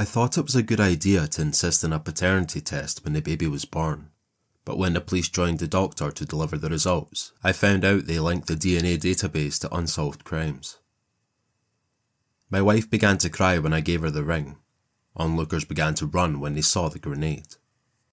I thought it was a good idea to insist on a paternity test when the baby was born, but when the police joined the doctor to deliver the results, I found out they linked the DNA database to unsolved crimes. My wife began to cry when I gave her the ring. Onlookers began to run when they saw the grenade.